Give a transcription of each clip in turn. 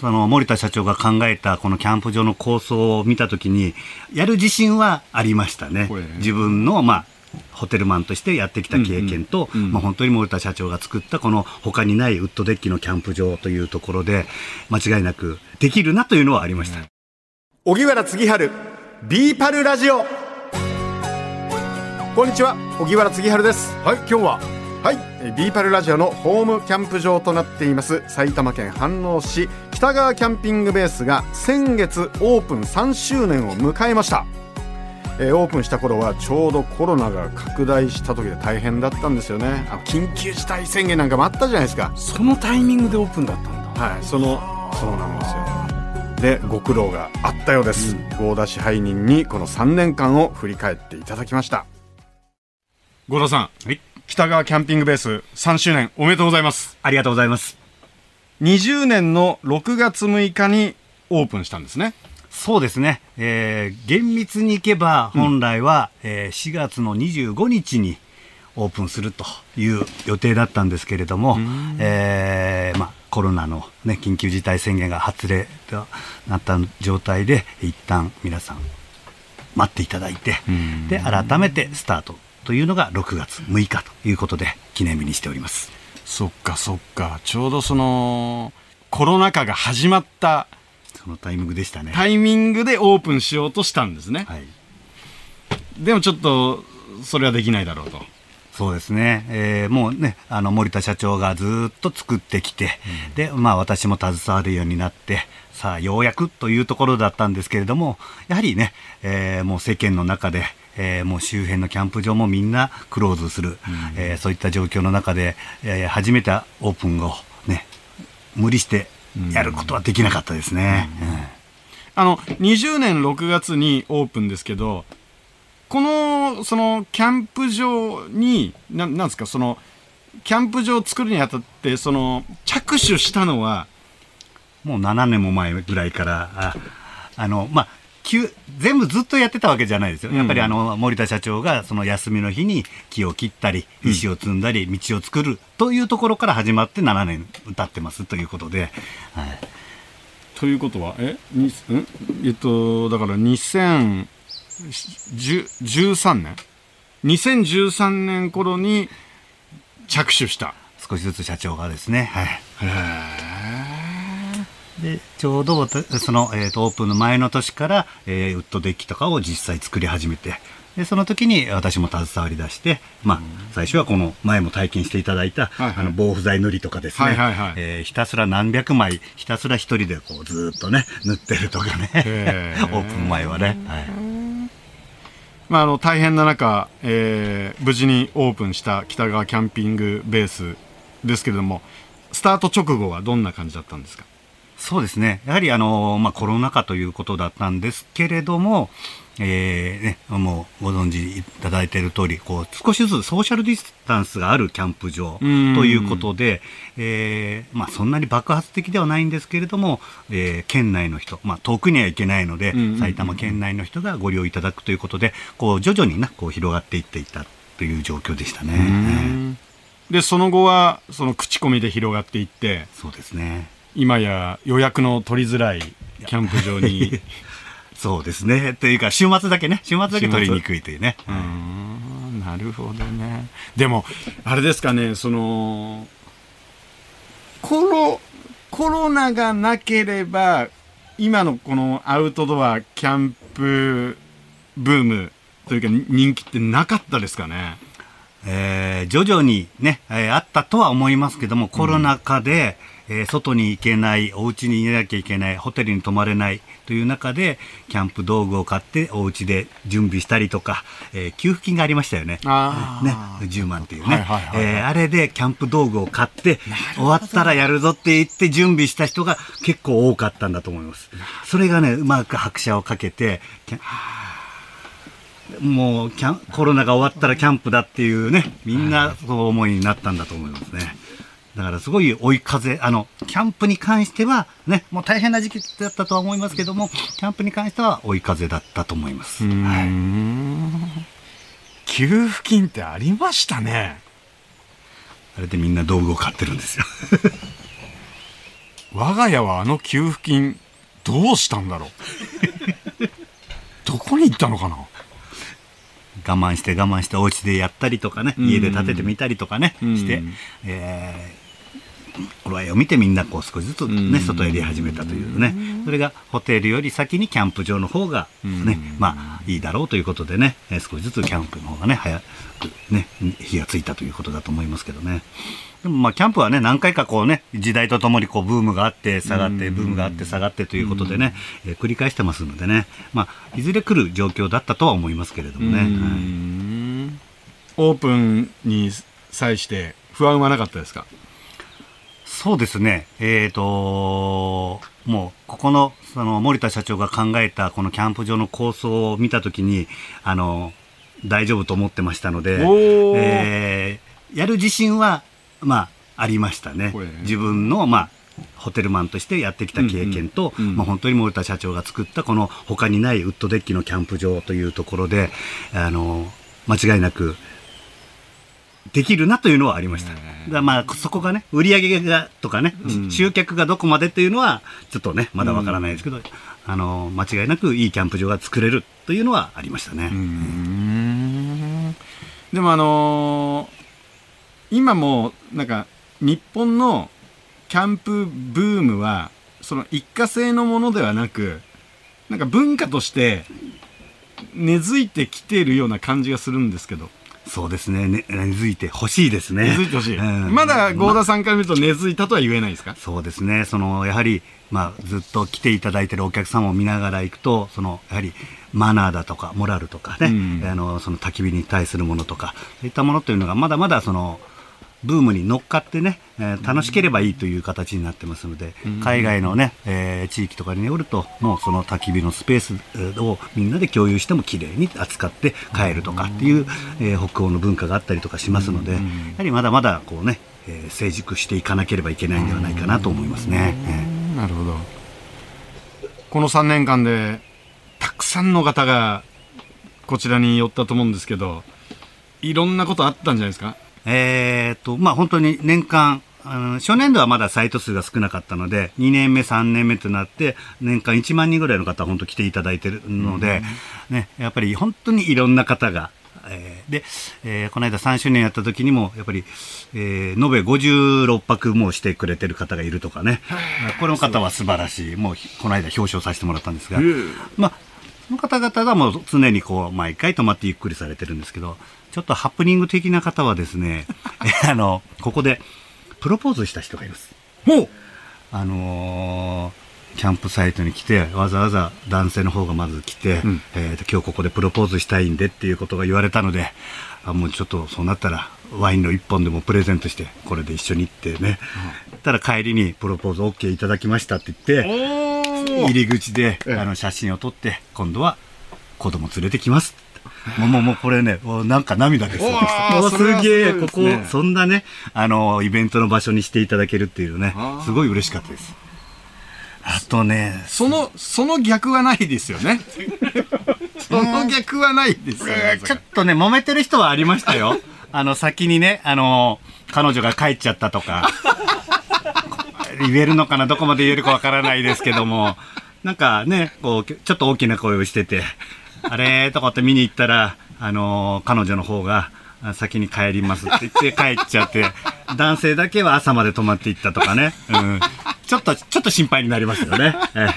その森田社長が考えたこのキャンプ場の構想を見たときに、やる自信はありましたね。自分の、まあ、ホテルマンとしてやってきた経験と、うんうん、まあ、本当に森田社長が作ったこの他にないウッドデッキのキャンプ場というところで、間違いなくできるなというのはありました。荻原次春、ビーパルラジオ。こんにちは、荻原次春です。はい、今日は？はいビーパルラジオのホームキャンプ場となっています埼玉県飯能市北川キャンピングベースが先月オープン3周年を迎えました。えー、オープンした頃はちょうどコロナが拡大した時で大変だったんですよね。あ緊急事態宣言なんかもあったじゃないですか。そのタイミングでオープンだったんだ。はいそのそうなんですよ。でご苦労があったようです、うん、合田支配人にこの3年間を振り返っていただきました。合田さん、はい、北川キャンピングベース3周年おめでとうございます。ありがとうございます20年の6月6日にオープンしたんですね。そうですね、えー、厳密にいけば本来は、うん、えー、4月の25日にオープンするという予定だったんですけれども、えーまあ、コロナの、ね、緊急事態宣言が発令となった状態で一旦皆さん待っていただいてで改めてスタートというのが6月6日ということで記念日にしておりますそっかそっか。ちょうどそのコロナ禍が始まったそのタイミングでしたね。タイミングでオープンしようとしたんですね、はい、でもちょっとそれはできないだろうと。そうですね、えー、もうね、あの森田社長がずっと作ってきて、うん、で、まあ私も携わるようになって、さあようやくというところだったんですけれども、やはりね、えー、もう世間の中で、えー、もう周辺のキャンプ場もみんなクローズする、うん、えー、そういった状況の中で、えー、初めてオープンをね、無理してやることはできなかったですね。うん。うん、あの、20年6月にオープンですけど、この、その、キャンプ場に、ななんですか、その、キャンプ場を作るにあたって、その、着手したのは、もう7年も前ぐらいから、ああの、まあ、全部ずっとやってたわけじゃないですよ。やっぱりあの、森田社長がその休みの日に木を切ったり、石を積んだり、道を作るというところから始まって7年歌ってますということで。はい、ということは、え、にん？えっと、だから2013年 ?2013 年頃に着手した。少しずつ社長がですね。はい。へーでちょうどその、えーと、オープンの前の年から、えー、ウッドデッキとかを実際作り始めてでその時に私も携わり出して、まあ、最初はこの前も体験していただいた、はいはい、あの防腐剤塗りとかですね、はいはいはい、えー、ひたすら何百枚ひたすら一人でこうずっとね塗ってるとかね。オープン前はね。はい。まあ、あの大変な中、えー、無事にオープンした北川キャンピングベースですけれどもスタート直後はどんな感じだったんですか？そうですね。やはりあの、まあ、コロナ禍ということだったんですけれども、えー、ね、もうご存知いただいている通り、こう、少しずつソーシャルディスタンスがあるキャンプ場ということで、えー、まあ、そんなに爆発的ではないんですけれども、えー、県内の人、まあ、遠くには行けないので、埼玉県内の人がご利用いただくということで、こう、徐々にな、こう、広がっていっていたという状況でしたね。で、その後は、その口コミで広がっていって、そうですね。今や予約の取りづらいキャンプ場に。そうですね。というか週末だけね。週末だけ取りにくいというね。うん。なるほどね。でもあれですかねそのコロコロナがなければ今のこのアウトドアキャンプブームというか人気ってなかったですかね？えー、徐々にね、えー、あったとは思いますけども、コロナ禍で、えー、外に行けない、お家にいなきゃいけない、ホテルに泊まれないという中で、キャンプ道具を買ってお家で準備したりとか、えー、給付金がありましたよね。ね、10万っていうね。あれでキャンプ道具を買って、終わったらやるぞって言って準備した人が結構多かったんだと思います。それがね、うまく拍車をかけて、もうキャンコロナが終わったらキャンプだっていうね、みんなそう思いになったんだと思いますね。だからすごい追い風、あの、キャンプに関しては、ね、もう大変な時期だったとは思いますけども、キャンプに関しては追い風だったと思います。はい、給付金ってありましたね。あれでみんな道具を買ってるんですよ。我が家はあの給付金どうしたんだろうどこに行ったのかな 我慢して我慢してお家でやったりとかね、うん家で建ててみたりとかね、うんして、えー頃合いを見てみんなこう少しずつね、うん。外へ出始めたというね、それがホテルより先にキャンプ場の方がね、うん。まあいいだろうということでね、えー少しずつキャンプの方がね、早くね、火がついたということだと思いますけどね。でもまあキャンプはね、何回かこうね、時代とともにこうブームがあって下がって、ブームがあって下がってということでね、えー繰り返してますのでね、まあいずれ来る状況だったとは思いますけれどもね。うはい。んオープンに際して不安はなかったですか？そうですね。えっ、と、もう、ここの、その、森田社長が考えた、このキャンプ場の構想を見たときに、あの、大丈夫と思ってましたので、えーやる自信は、まあ、ありましたね。自分の、まあ、ホテルマンとしてやってきた経験と、うんうんうんまあ、本当に森田社長が作ったこの他にないウッドデッキのキャンプ場というところで、あの、間違いなく、できるなというのはありました。だからまあ、そこがね、売り上げがとかね、うん。集客がどこまでっていうのは、ちょっとね、まだわからないですけど、あの、間違いなくいいキャンプ場が作れるというのはありましたね。うん。でもあのー今もなんか日本のキャンプブームはその一過性のものではなくなんか文化として根付いてきているような感じがするんですけどそうですね。ね根付いてほしいですね。根付いてほしい、うん。まだ合田さんから見ると根付いたとは言えないですか？そうですね。その、やはり、まあ、ずっと来ていただいているお客様を見ながら行くと、その、やはり、マナーだとか、モラルとかね、うん。あの、その焚き火に対するものとか、そういったものというのが、まだまだその、ブームに乗っかってね、えー楽しければいいという形になってますので、海外のね、えー地域とかによると、もうその焚き火のスペースえーをみんなで共有しても綺麗に扱って帰るとかっていう、えー北欧の文化があったりとかしますので、やはりまだまだこうね、えー成熟していかなければいけないんではないかなと思いますね。えーなるほど。この3年間でたくさんの方がこちらに寄ったと思うんですけどいろんなことあったんじゃないですか？えーっと、まあ本当に年間、あの初年度はまだサイト数が少なかったので、2年目、3年目となって、年間1万人ぐらいの方、本当来ていただいてるので、ね、やっぱり本当にいろんな方が、えーで、えーこの間3周年やった時にも、やっぱり、えー延べ56泊もしてくれてる方がいるとかね、この方は素晴らしい、もうこの間表彰させてもらったんですが、まあ、その方々がもう常にこう、毎回泊まってゆっくりされてるんですけど、ちょっとハプニング的な方はですね、えあの、ここでプロポーズした人がいます。ほう。あのーキャンプサイトに来て、わざわざ男性の方がまず来て、うん。えーと今日ここでプロポーズしたいんでっていうことが言われたので、あもうちょっとそうなったら、ワインの一本でもプレゼントして、これで一緒に行ってね、たら帰りにプロポーズ OK いただきましたって言って、入り口でええ。あの写真を撮って、今度は子供連れてきます。もうもうもうこれね、なんか涙ですもうすげえ、すごいここ、そんなね、あの、イベントの場所にしていただけるっていうね。すごい嬉しかったです。あとね、そのその逆はないですよね。その逆はないですよねえーちょっとね、揉めてる人はありましたよ。あの、先にね、あの、彼女が帰っちゃったとか、言えるのかな、どこまで言えるかわからないですけども、なんかね、こう、ちょっと大きな声をしてて、あれとかって見に行ったら、あの、彼女の方が、あ先に帰りますって言って帰っちゃって、男性だけは朝まで泊まっていったとかね。うん。ちょっと、ちょっと心配になりますよね。え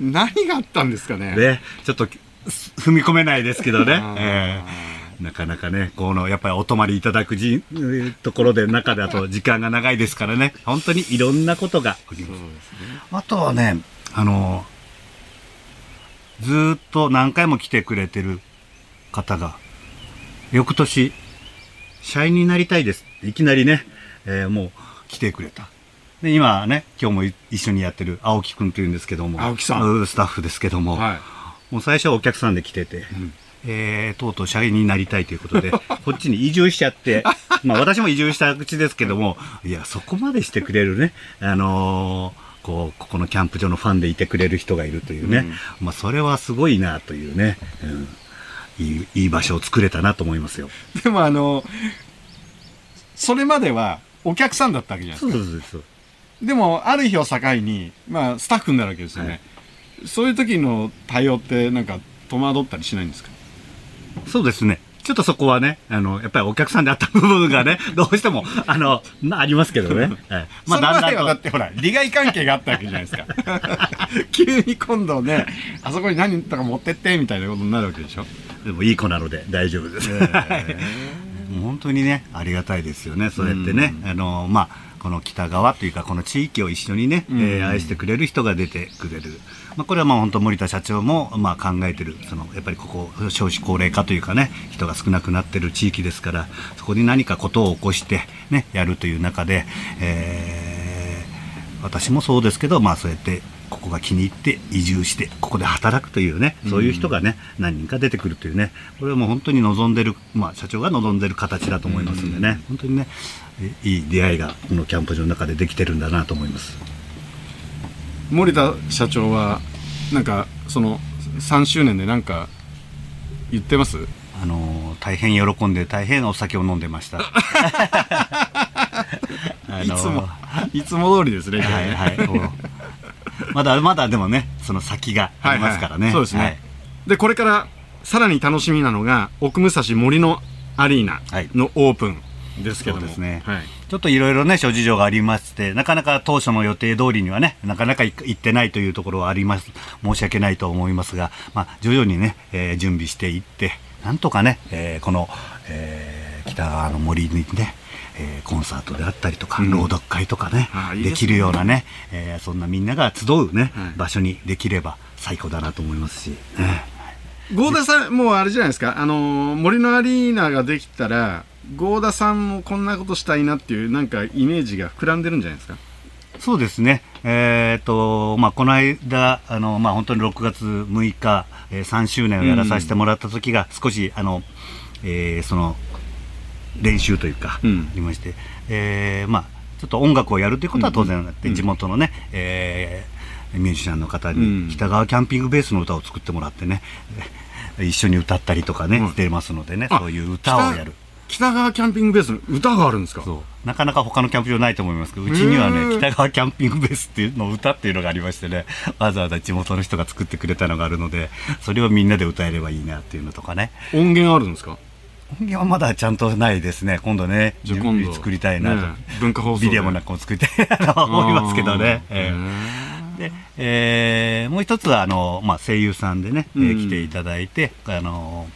何があったんですかねえで、ちょっと、す踏み込めないですけどね。あーええなかなかね、この、やっぱりお泊まりいただくじ、えーところで、中だと時間が長いですからね、本当にいろんなことが起きます。あとはね、あの、ずーっと何回も来てくれてる方が、翌年、社員になりたいです。っていきなりね、えーもう来てくれた。で、今ね、今日もい一緒にやってる青木くんというんですけども、青木さん。うんスタッフですけども、はい。もう最初はお客さんで来てて、えーとうとう社員になりたいということで、こっちに移住しちゃって、まあ私も移住した口ですけども、いや、そこまでしてくれるね、あのーこう、ここのキャンプ場のファンでいてくれる人がいるというね、まあそれはすごいなというね、うん。いい、いい場所を作れたなと思いますよ。でもあのそれまではお客さんだったわけじゃないですか。そうそうそう。でもある日を境に、まあ、スタッフになるわけですよね、そういう時の対応ってなんか戸惑ったりしないんですか？そうですね。ちょっとそこはね、あの、やっぱりお客さんであった部分がね、どうしても、あの、なありますけどね。はい、まあ、だんだんとだってほら、利害関係があったわけじゃないですか。急に今度ね、あそこに何とか持ってってみたいなことになるわけでしょ。でもいい子なので大丈夫です。もう 本当にね、ありがたいですよね。そうやってね、あの、まあ、この北側というかこの地域を一緒にね、えー愛してくれる人が出てくれる、まあ、これはまあ本当森田社長もまあ考えてるそのやっぱりここ少子高齢化というかね人が少なくなってる地域ですからそこに何かことを起こしてねやるという中で、えー私もそうですけどまあそうやってここが気に入って移住してここで働くというねそういう人がね、何人か出てくるというねこれはもう本当に望んでる、まあ、社長が望んでる形だと思いますんでね、本当にねえいい出会いがこのキャンプ場の中でできてるんだなと思います。森田社長は、なんか、その、3周年でなんか、言ってます？あの大変喜んで大変お酒を飲んでました。いつも、いつも通りですね。はいはい。まだまだでもねその先がありますからね。はいはい。そうですね、はい。でこれからさらに楽しみなのが奥武蔵森のアリーナのオープンですけども、ですね。はい、ちょっといろいろね、諸事情がありまして、なかなか当初の予定通りにはね、なかなかい行ってないというところはあります。申し訳ないと思いますが、まあ、徐々にね、えー準備していって、なんとかね、えーこの、えー北川の森にね、えーコンサートであったりとか、うん。朗読会とかねいいですね。できるようなね、えーそんなみんなが集うね、はい。場所にできれば最高だなと思いますし、ね。合田さんもうあれじゃないですかあのー森のアリーナができたら合田さんもこんなことしたいなっていうなんかイメージが膨らんでるんじゃないですか？そうですね。えっ、と、まあ、この間、あの、まあ、本当に6月6日、えー3周年をやらさせてもらった時が、少し、あの、えーその、練習というか、うん。まして、えーまあ、ちょっと音楽をやるということは当然あって、うん。地元のね、えーミュージシャンの方うん。に、北川キャンピングベースの歌を作ってもらってね、えー一緒に歌ったりとかね、うん。してますのでね、あそういう歌をやる。北北川キャンピングベースの歌があるんですか？そう。なかなか他のキャンプ場ないと思いますけど、うちにはね、北川キャンピングベースっていうの歌っていうのがありましてね、わざわざ地元の人が作ってくれたのがあるので、それをみんなで歌えればいいなっていうのとかね。音源あるんですか？音源はまだちゃんとないですね。今度ね、準備作りたいなと。ね文化放送で。ビデオもなんかも作りたいなと思いますけどね。ええ。で、えーもう一つはあの、まあ、声優さんでね、えーうん来ていただいて、あの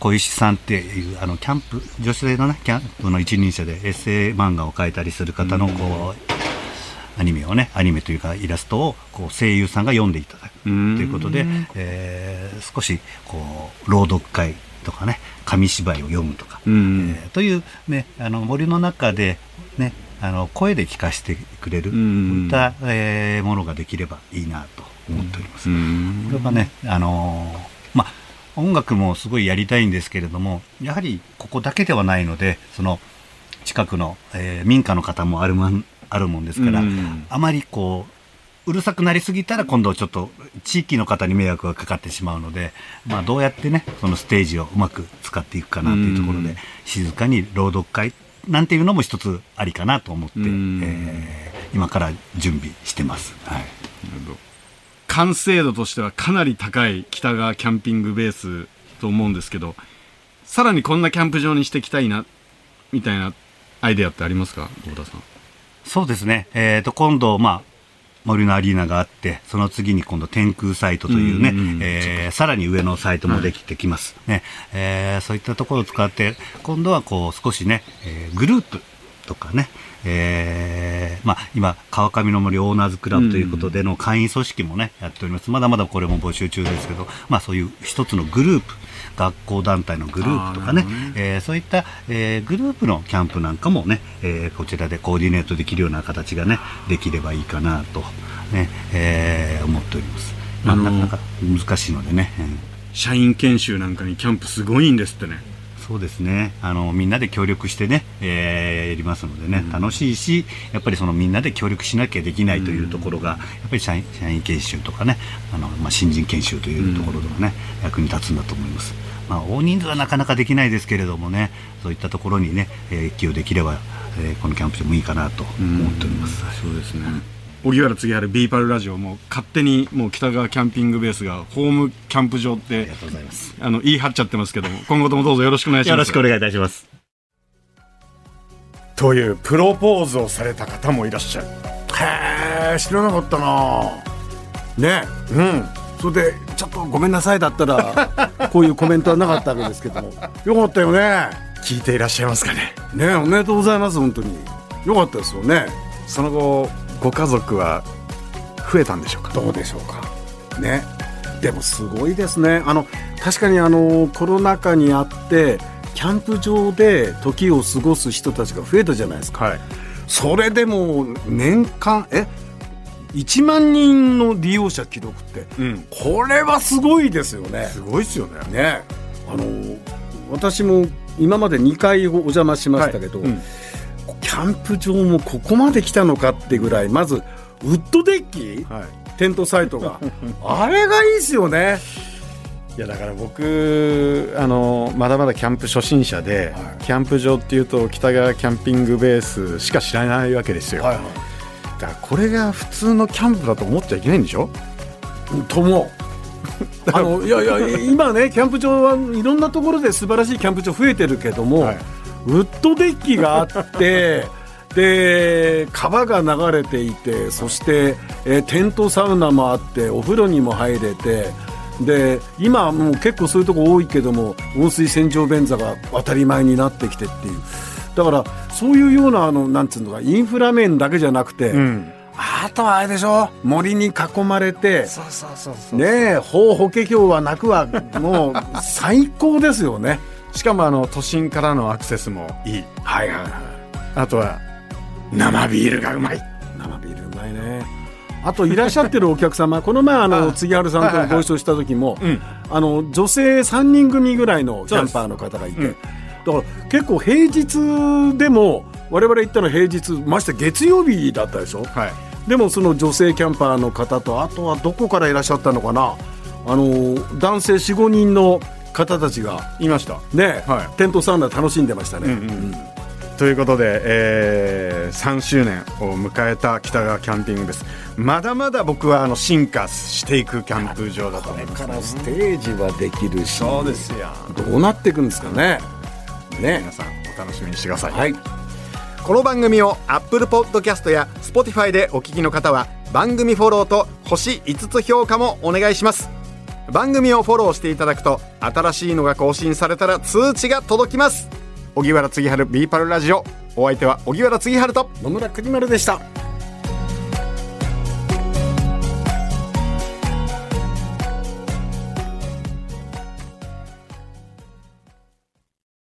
小石さんっていうあのキャンプ女性のねキャンプの一人者でエッセイ漫画を描いたりする方のこう、アニメをねアニメというかイラストをこう声優さんが読んでいただくとうんいうことで、えー少しこう朗読会とかね紙芝居を読むとか、うん。えーという、ね、あの森の中で、ね、あの声で聞かせてくれる、うん。そういった、えーものができればいいなと思っております。うん。これはね、あのーまあ、音楽もすごいやりたいんですけれども、やはりここだけではないので、その近くの、えー民家の方もあるもんあるもんですから、うん。あまりこう、うるさくなりすぎたら今度ちょっと地域の方に迷惑がかかってしまうので、まあどうやってね、そのステージをうまく使っていくかなっていうところで、うん静かに朗読会なんていうのも一つありかなと思って、うんえー今から準備してます。はい。なるほど完成度としてはかなり高い北川キャンピングベースと思うんですけどさらにこんなキャンプ場にしていきたいなみたいなアイデアってありますか大田さんそうですね。えっ、と、今度、まあ、森のアリーナがあって、その次に今度天空サイトというね、うんうんうんえーさらに上のサイトもできてきます。ね、えーそういったところを使って、今度はこう少しね、えーグループとかね、えーまあ、今、川上の森オーナーズクラブということでの会員組織もね、やっております。まだまだこれも募集中ですけど、まあそういう一つのグループ、学校団体のグループとかねね、えーそういった、えーグループのキャンプなんかもね、えーこちらでコーディネートできるような形がね、できればいいかなと、ね、えー思っております。まなかなか難しいのでね。うん社員研修なんかにキャンプすごいんですってねそうですね。あの、みんなで協力してね、えーやりますのでね、楽しいし、やっぱりそのみんなで協力しなきゃできないというところが、やっぱり社員社員研修とかね、あの、まあ、新人研修というところでもね、役に立つんだと思います。まあ、大人数はなかなかできないですけれどもね、そういったところにね、えー寄与できればえーこのキャンプ場もいいかなと思っております。そうですね。荻原次春ビーパルラジオも勝手にもう北川キャンピングベースがホームキャンプ場ってありがとうございます。あの言い張っちゃってますけども今後ともどうぞよろしくお願いします。よろしくお願いいたします。というプロポーズをされた方もいらっしゃる。へえ知らなかったな。ねうん。それでちょっとごめんなさいだったら こういうコメントはなかったわけですけども。よかったよね。聞いていらっしゃいますかね。ねおめでとうございます本当に。よかったですよね。その後ご家族は増えたんでしょうか？どうでしょうか？ね。でもすごいですね。あの確かにあのコロナ禍にあってキャンプ場で時を過ごす人たちが増えたじゃないですか。はい。それでも年間え？1万人の利用者記録ってうん。これはすごいですよね。すごいですよね。ね。あの私も今まで2回お邪魔しましたけど、はい。うんキャンプ場もここまで来たのかってぐらいまずウッドデッキはい。テントサイトが。あれがいいですよね。いやだから僕あのまだまだキャンプ初心者で、はい。キャンプ場っていうと北川キャンピングベースしか知らないわけですよ、はいはい。だからこれが普通のキャンプだと思っちゃいけないんでしょ？と思う あのいやいや今ねキャンプ場はいろんなところで素晴らしいキャンプ場増えてるけども、はいウッドデッキがあって で川が流れていてそして、えーテントサウナもあってお風呂にも入れてで今はもう結構そういうとこ多いけども温水洗浄便座が当たり前になってきてっていう。だからそういうようなあのなんつうのかインフラ面だけじゃなくて、ん。あとはあれでしょ森に囲まれてそうそうそうそう。ねえ法法華経はなくはもう最高ですよねしかもあの都心からのアクセスもいい。はいはいはい。あとは生ビールがうまい。生ビールうまいね。あといらっしゃってるお客様この前あの 杉原さんとご一緒した時も、うん。あの女性3人組ぐらいのキャンパーの方がいて、うん。だから結構平日でも我々行ったの平日まして月曜日だったでしょ？はい。でもその女性キャンパーの方とあとはどこからいらっしゃったのかな？あの男性45人の方たちがいました。ね、はい。テントサウナ楽しんでましたね、うんうんということで、えー3周年を迎えた北川キャンピングです。まだまだ僕はあの進化していくキャンプ場だと思います。からステージはできるしそうですよ。どうなっていくんですかね。ね。皆さんお楽しみにしてください、はい。この番組を Apple Podcast や Spotify でお聞きの方は番組フォローと星5つ評価もお願いします番組をフォローしていただくと新しいのが更新されたら通知が届きます。荻原次春ビーパルラジオ。お相手は荻原次春と。野村国丸でした。